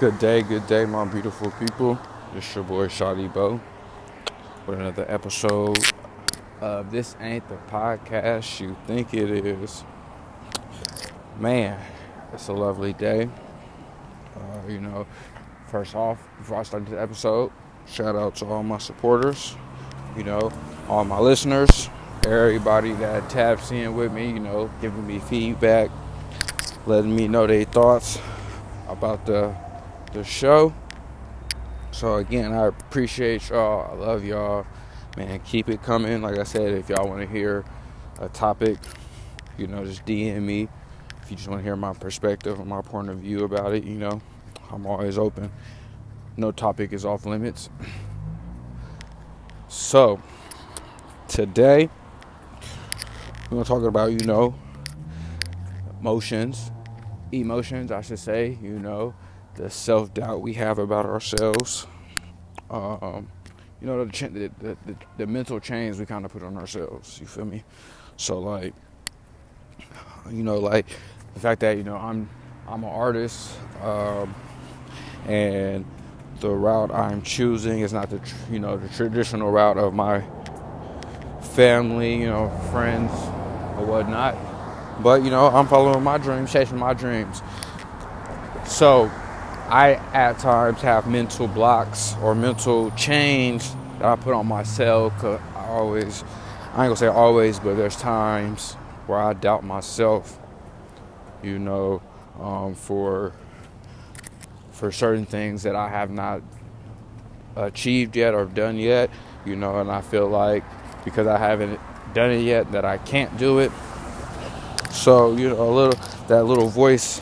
Good day, good day, my beautiful people. It's your boy Shawty Bo with another episode of This Ain't the Podcast You Think It Is. Man, it's a lovely day. Uh, you know, first off, before I start this episode, shout out to all my supporters, you know, all my listeners, everybody that taps in with me, you know, giving me feedback, letting me know their thoughts about the the show. So again, I appreciate y'all. I love y'all. Man, keep it coming. Like I said, if y'all want to hear a topic, you know, just DM me. If you just want to hear my perspective and my point of view about it, you know, I'm always open. No topic is off limits. So, today, we're going to talk about, you know, emotions, emotions, I should say, you know, the self doubt we have about ourselves. Um, you know, the, the, the, the mental chains we kind of put on ourselves. You feel me? So, like, you know, like the fact that, you know, I'm I'm an artist, um, and the route I'm choosing is not the you know the traditional route of my family, you know, friends or whatnot. But you know, I'm following my dreams, chasing my dreams. So I at times have mental blocks or mental chains that I put on myself. Cause I always, I ain't gonna say always, but there's times where I doubt myself. You know, um, for for certain things that I have not achieved yet or done yet. You know, and I feel like because I haven't done it yet that I can't do it. So you know, a little that little voice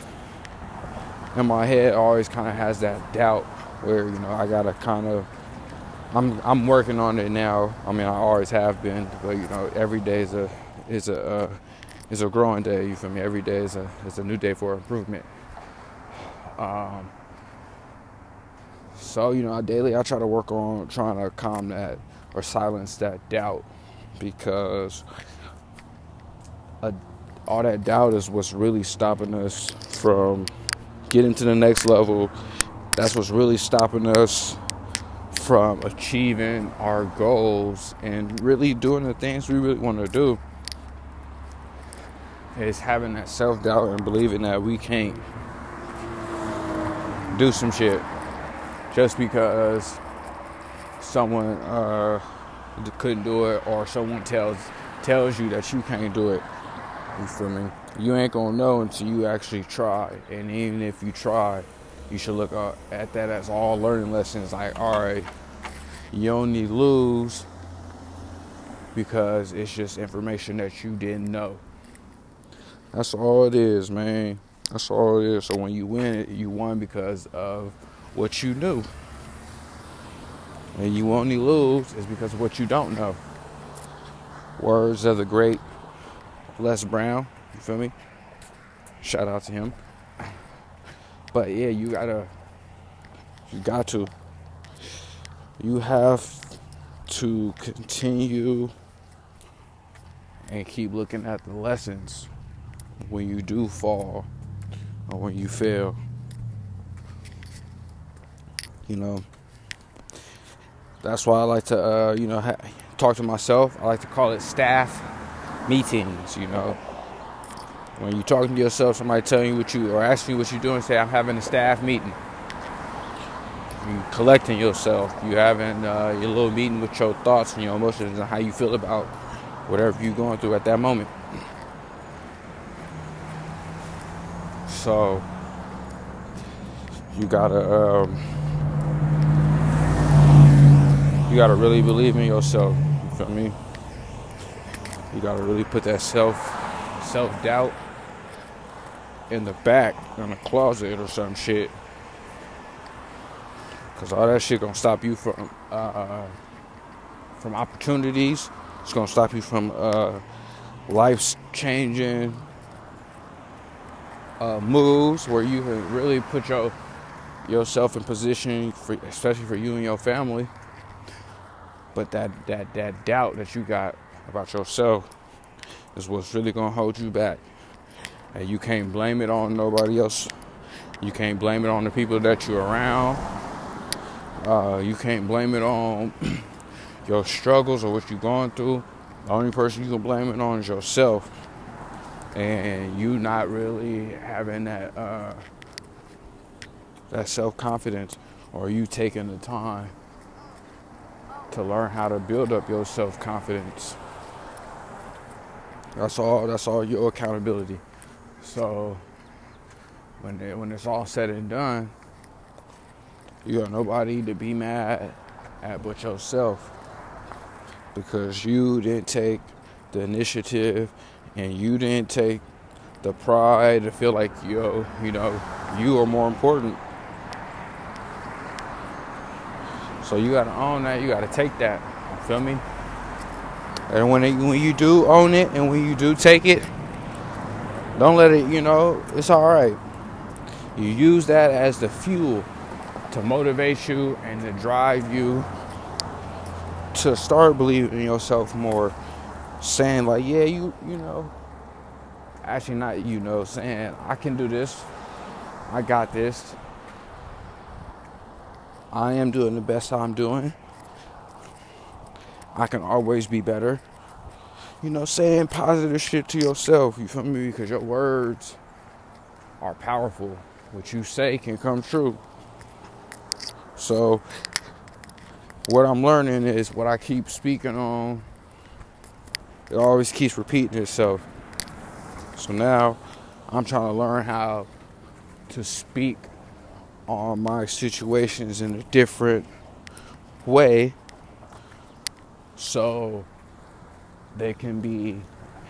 in my head always kind of has that doubt where you know I gotta kind of I'm I'm working on it now. I mean I always have been, but you know every day is a is a uh, is a growing day. You feel me? Every day is a is a new day for improvement. Um, so you know daily I try to work on trying to calm that or silence that doubt because a, all that doubt is what's really stopping us from getting to the next level. That's what's really stopping us from achieving our goals and really doing the things we really want to do. Is having that self doubt and believing that we can't do some shit just because someone uh, couldn't do it or someone tells tells you that you can't do it. You feel me? You ain't gonna know until you actually try. And even if you try, you should look at that as all learning lessons. Like, all right, you only lose because it's just information that you didn't know. That's all it is, man. That's all it is. So when you win it, you won because of what you knew. And you only lose is because of what you don't know. Words of the great Les Brown. You feel me? Shout out to him. But yeah, you gotta, you got to, you have to continue and keep looking at the lessons when you do fall or when you fail. You know, that's why I like to, uh, you know, ha- talk to myself. I like to call it staff meetings, you know. When you're talking to yourself, somebody telling you what you or asking you what you're doing, say, I'm having a staff meeting. You collecting yourself. You having uh, your little meeting with your thoughts and your emotions and how you feel about whatever you're going through at that moment. So you gotta um, you gotta really believe in yourself. You feel me? You gotta really put that self self doubt in the back in a closet or some shit. Cause all that shit gonna stop you from uh, from opportunities. It's gonna stop you from uh, life's changing uh, moves where you can really put your yourself in position, for, especially for you and your family. But that that that doubt that you got about yourself is what's really gonna hold you back. And you can't blame it on nobody else You can't blame it on the people that you're around. Uh, you can't blame it on your struggles or what you're going through. The only person you can blame it on is yourself. And you not really having that uh, that self confidence or you taking the time to learn how to build up your self confidence. That's all. That's all your accountability. So when it, when it's all said and done, you got nobody to be mad at but yourself because you didn't take the initiative and you didn't take the pride to feel like yo, you know, you are more important. So you gotta own that. You gotta take that. You feel me? And when it, when you do own it and when you do take it, don't let it. You know, it's all right. You use that as the fuel to motivate you and to drive you to start believing in yourself more. Saying like, yeah, you you know, actually not you know, saying I can do this. I got this. I am doing the best I'm doing. I can always be better. You know, saying positive shit to yourself, you feel me? Because your words are powerful. What you say can come true. So, what I'm learning is what I keep speaking on, it always keeps repeating itself. So now I'm trying to learn how to speak on my situations in a different way so they can be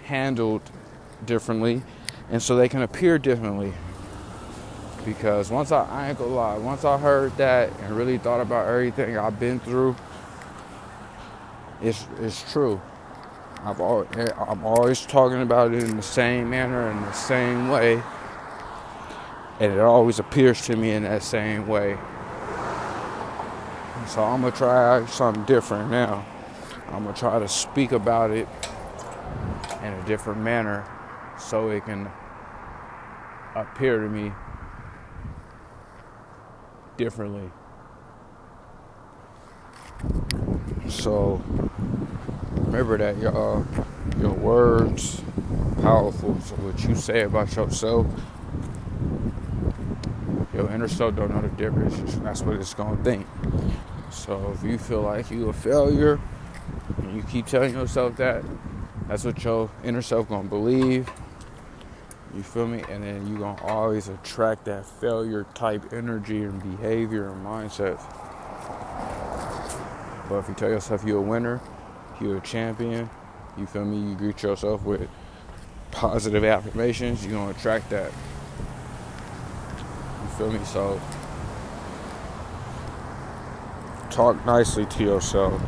handled differently and so they can appear differently because once I, I ain't gonna lie once I heard that and really thought about everything I've been through it's it's true I've always, I'm always talking about it in the same manner in the same way and it always appears to me in that same way. So I'm gonna try something different now. I'm gonna try to speak about it in a different manner so it can appear to me differently. So remember that y'all your words powerful. So what you say about yourself your inner self don't know the difference. That's what it's gonna think. So if you feel like you a failure, you keep telling yourself that, that's what your inner self gonna believe. You feel me? And then you gonna always attract that failure type energy and behavior and mindset. But if you tell yourself you're a winner, you're a champion, you feel me? You greet yourself with positive affirmations, you're gonna attract that You feel me? So talk nicely to yourself.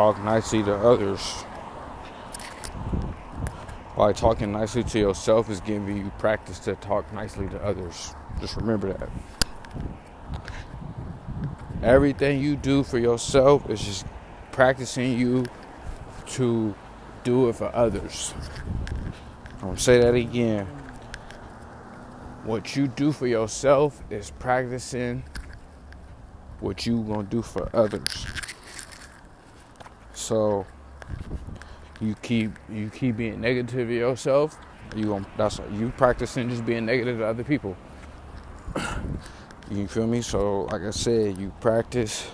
Talk nicely to others. By talking nicely to yourself is giving you practice to talk nicely to others. Just remember that. Everything you do for yourself is just practicing you to do it for others. I'm gonna say that again what you do for yourself is practicing what you gonna do for others. So you keep you keep being negative to yourself. You gonna that's you practicing just being negative to other people. you feel me? So like I said, you practice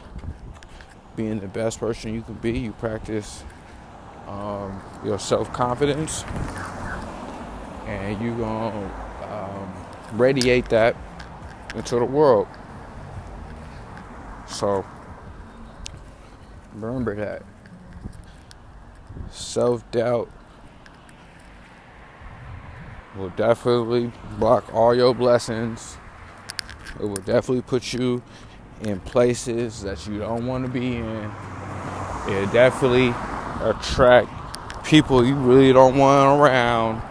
being the best person you can be. You practice um, your self confidence, and you gonna um, radiate that into the world. So remember that. Self doubt will definitely block all your blessings. It will definitely put you in places that you don't want to be in. It definitely attract people you really don't want around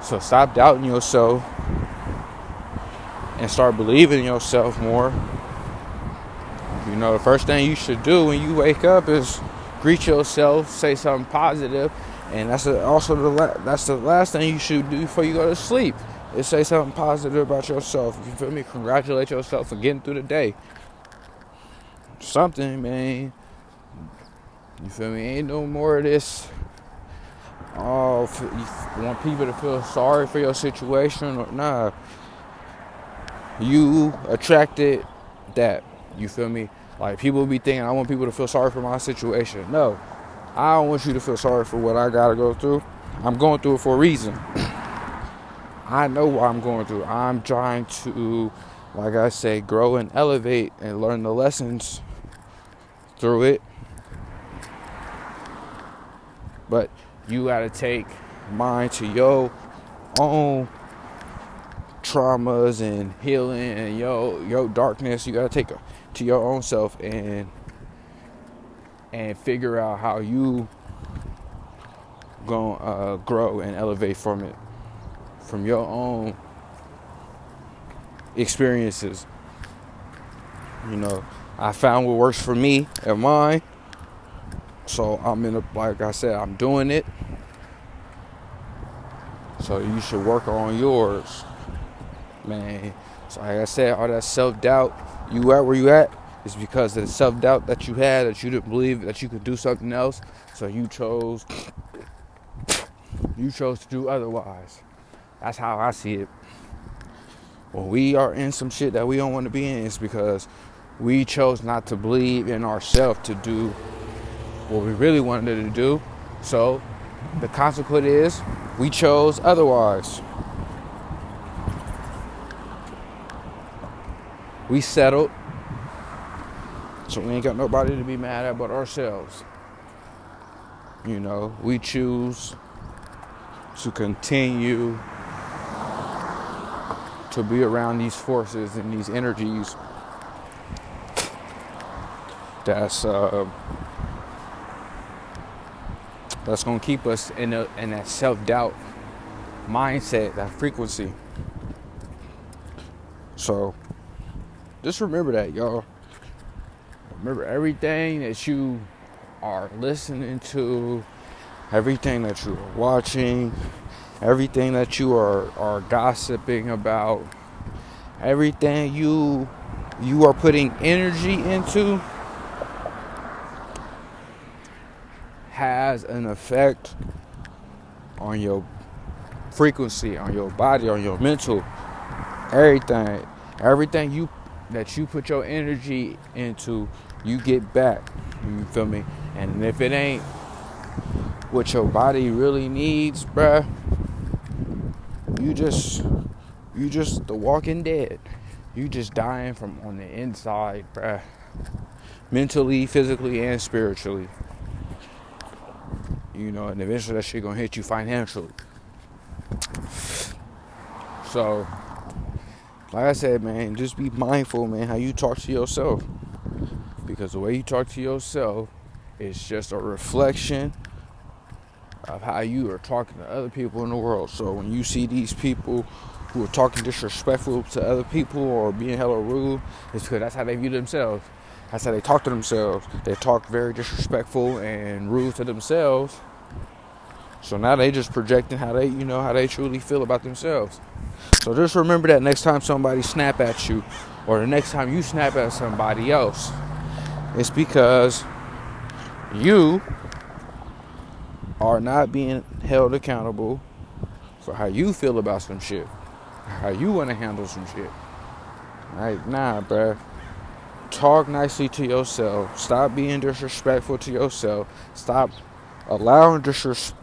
so stop doubting yourself and start believing in yourself more. You know, the first thing you should do when you wake up is greet yourself, say something positive, And that's also the la- that's the last thing you should do before you go to sleep. Is say something positive about yourself. You feel me? Congratulate yourself for getting through the day. Something, man. You feel me? Ain't no more of this. Oh, you want people to feel sorry for your situation or nah. You attracted that. You feel me? Like people be thinking I want people to feel sorry for my situation. No. I don't want you to feel sorry for what I gotta go through. I'm going through it for a reason. I know what I'm going through. I'm trying to, like I say, grow and elevate and learn the lessons through it. But you gotta take mind to your own traumas and healing and your your darkness. You gotta take it to your own self and and figure out how you gonna uh, grow and elevate from it, from your own experiences. You know, I found what works for me and mine. So I'm in a, like I said, I'm doing it. So you should work on yours, man. So like I said, all that self doubt, you at where you at, is because of the self doubt that you had that you didn't believe that you could do something else. So you chose you chose to do otherwise. That's how I see it. When we are in some shit that we don't want to be in, it's because we chose not to believe in ourselves to do what we really wanted to do. So the consequence is we chose otherwise. We settled so we ain't got nobody to be mad at but ourselves. You know, we choose to continue to be around these forces and these energies that's uh, that's gonna keep us in a, in that self doubt mindset, that frequency. So just remember that, y'all. Remember everything that you are listening to, everything that you are watching, everything that you are, are gossiping about, everything you you are putting energy into has an effect on your frequency, on your body, on your mental, everything. Everything you that you put your energy into you get back. You feel me? And if it ain't what your body really needs, bruh, you just you just the walking dead. You just dying from on the inside, bruh. Mentally, physically, and spiritually. You know, and eventually that shit gonna hit you financially. So, like I said, man, just be mindful, man, how you talk to yourself because the way you talk to yourself is just a reflection of how you are talking to other people in the world. So when you see these people who are talking disrespectful to other people or being hella rude, it's because that's how they view themselves. That's how they talk to themselves. They talk very disrespectful and rude to themselves. So now they just projecting how they, you know, how they truly feel about themselves. So just remember that next time somebody snap at you, or the next time you snap at somebody else, it's because you are not being held accountable for how you feel about some shit, how you want to handle some shit. Like, nah, bruh. Talk nicely to yourself. Stop being disrespectful to yourself. Stop allowing disrespect.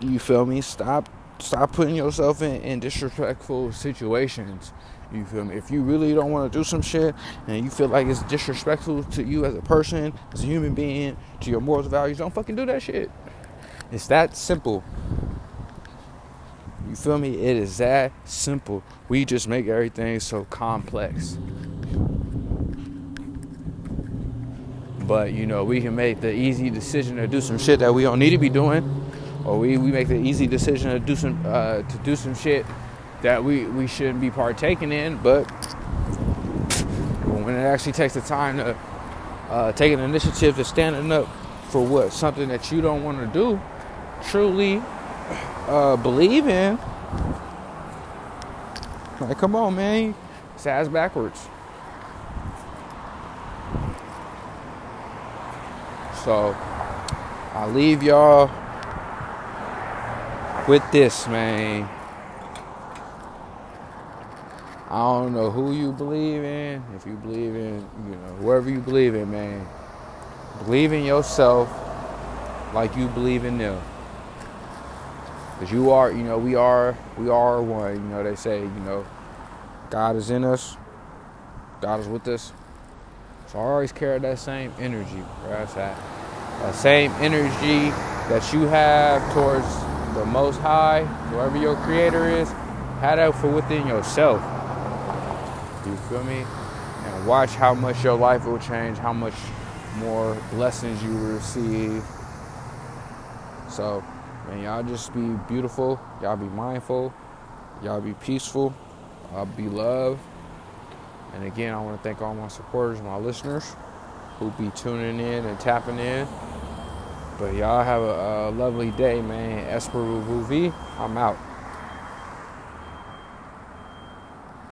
You feel me? Stop. Stop putting yourself in, in disrespectful situations. You feel me? If you really don't want to do some shit and you feel like it's disrespectful to you as a person, as a human being, to your morals values, don't fucking do that shit. It's that simple. You feel me? It is that simple. We just make everything so complex. But you know, we can make the easy decision to do some shit that we don't need to be doing, or we, we make the easy decision to do some uh, to do some shit that we, we shouldn't be partaking in, but when it actually takes the time to uh, take an initiative to standing up for what something that you don't want to do, truly uh, believe in. Like, come on, man. It's ass backwards. So, I leave y'all with this, man. I don't know who you believe in. If you believe in, you know, whoever you believe in, man. Believe in yourself like you believe in them. Cause you are, you know, we are, we are one. You know, they say, you know, God is in us, God is with us. So I always carry that same energy. That's that. That same energy that you have towards the Most High, whoever your Creator is, have that for within yourself. You feel me? And watch how much your life will change, how much more blessings you will receive. So, man, y'all just be beautiful. Y'all be mindful. Y'all be peaceful. I'll be loved. And again, I want to thank all my supporters, my listeners who be tuning in and tapping in. But y'all have a, a lovely day, man. Esperu Esper I'm out.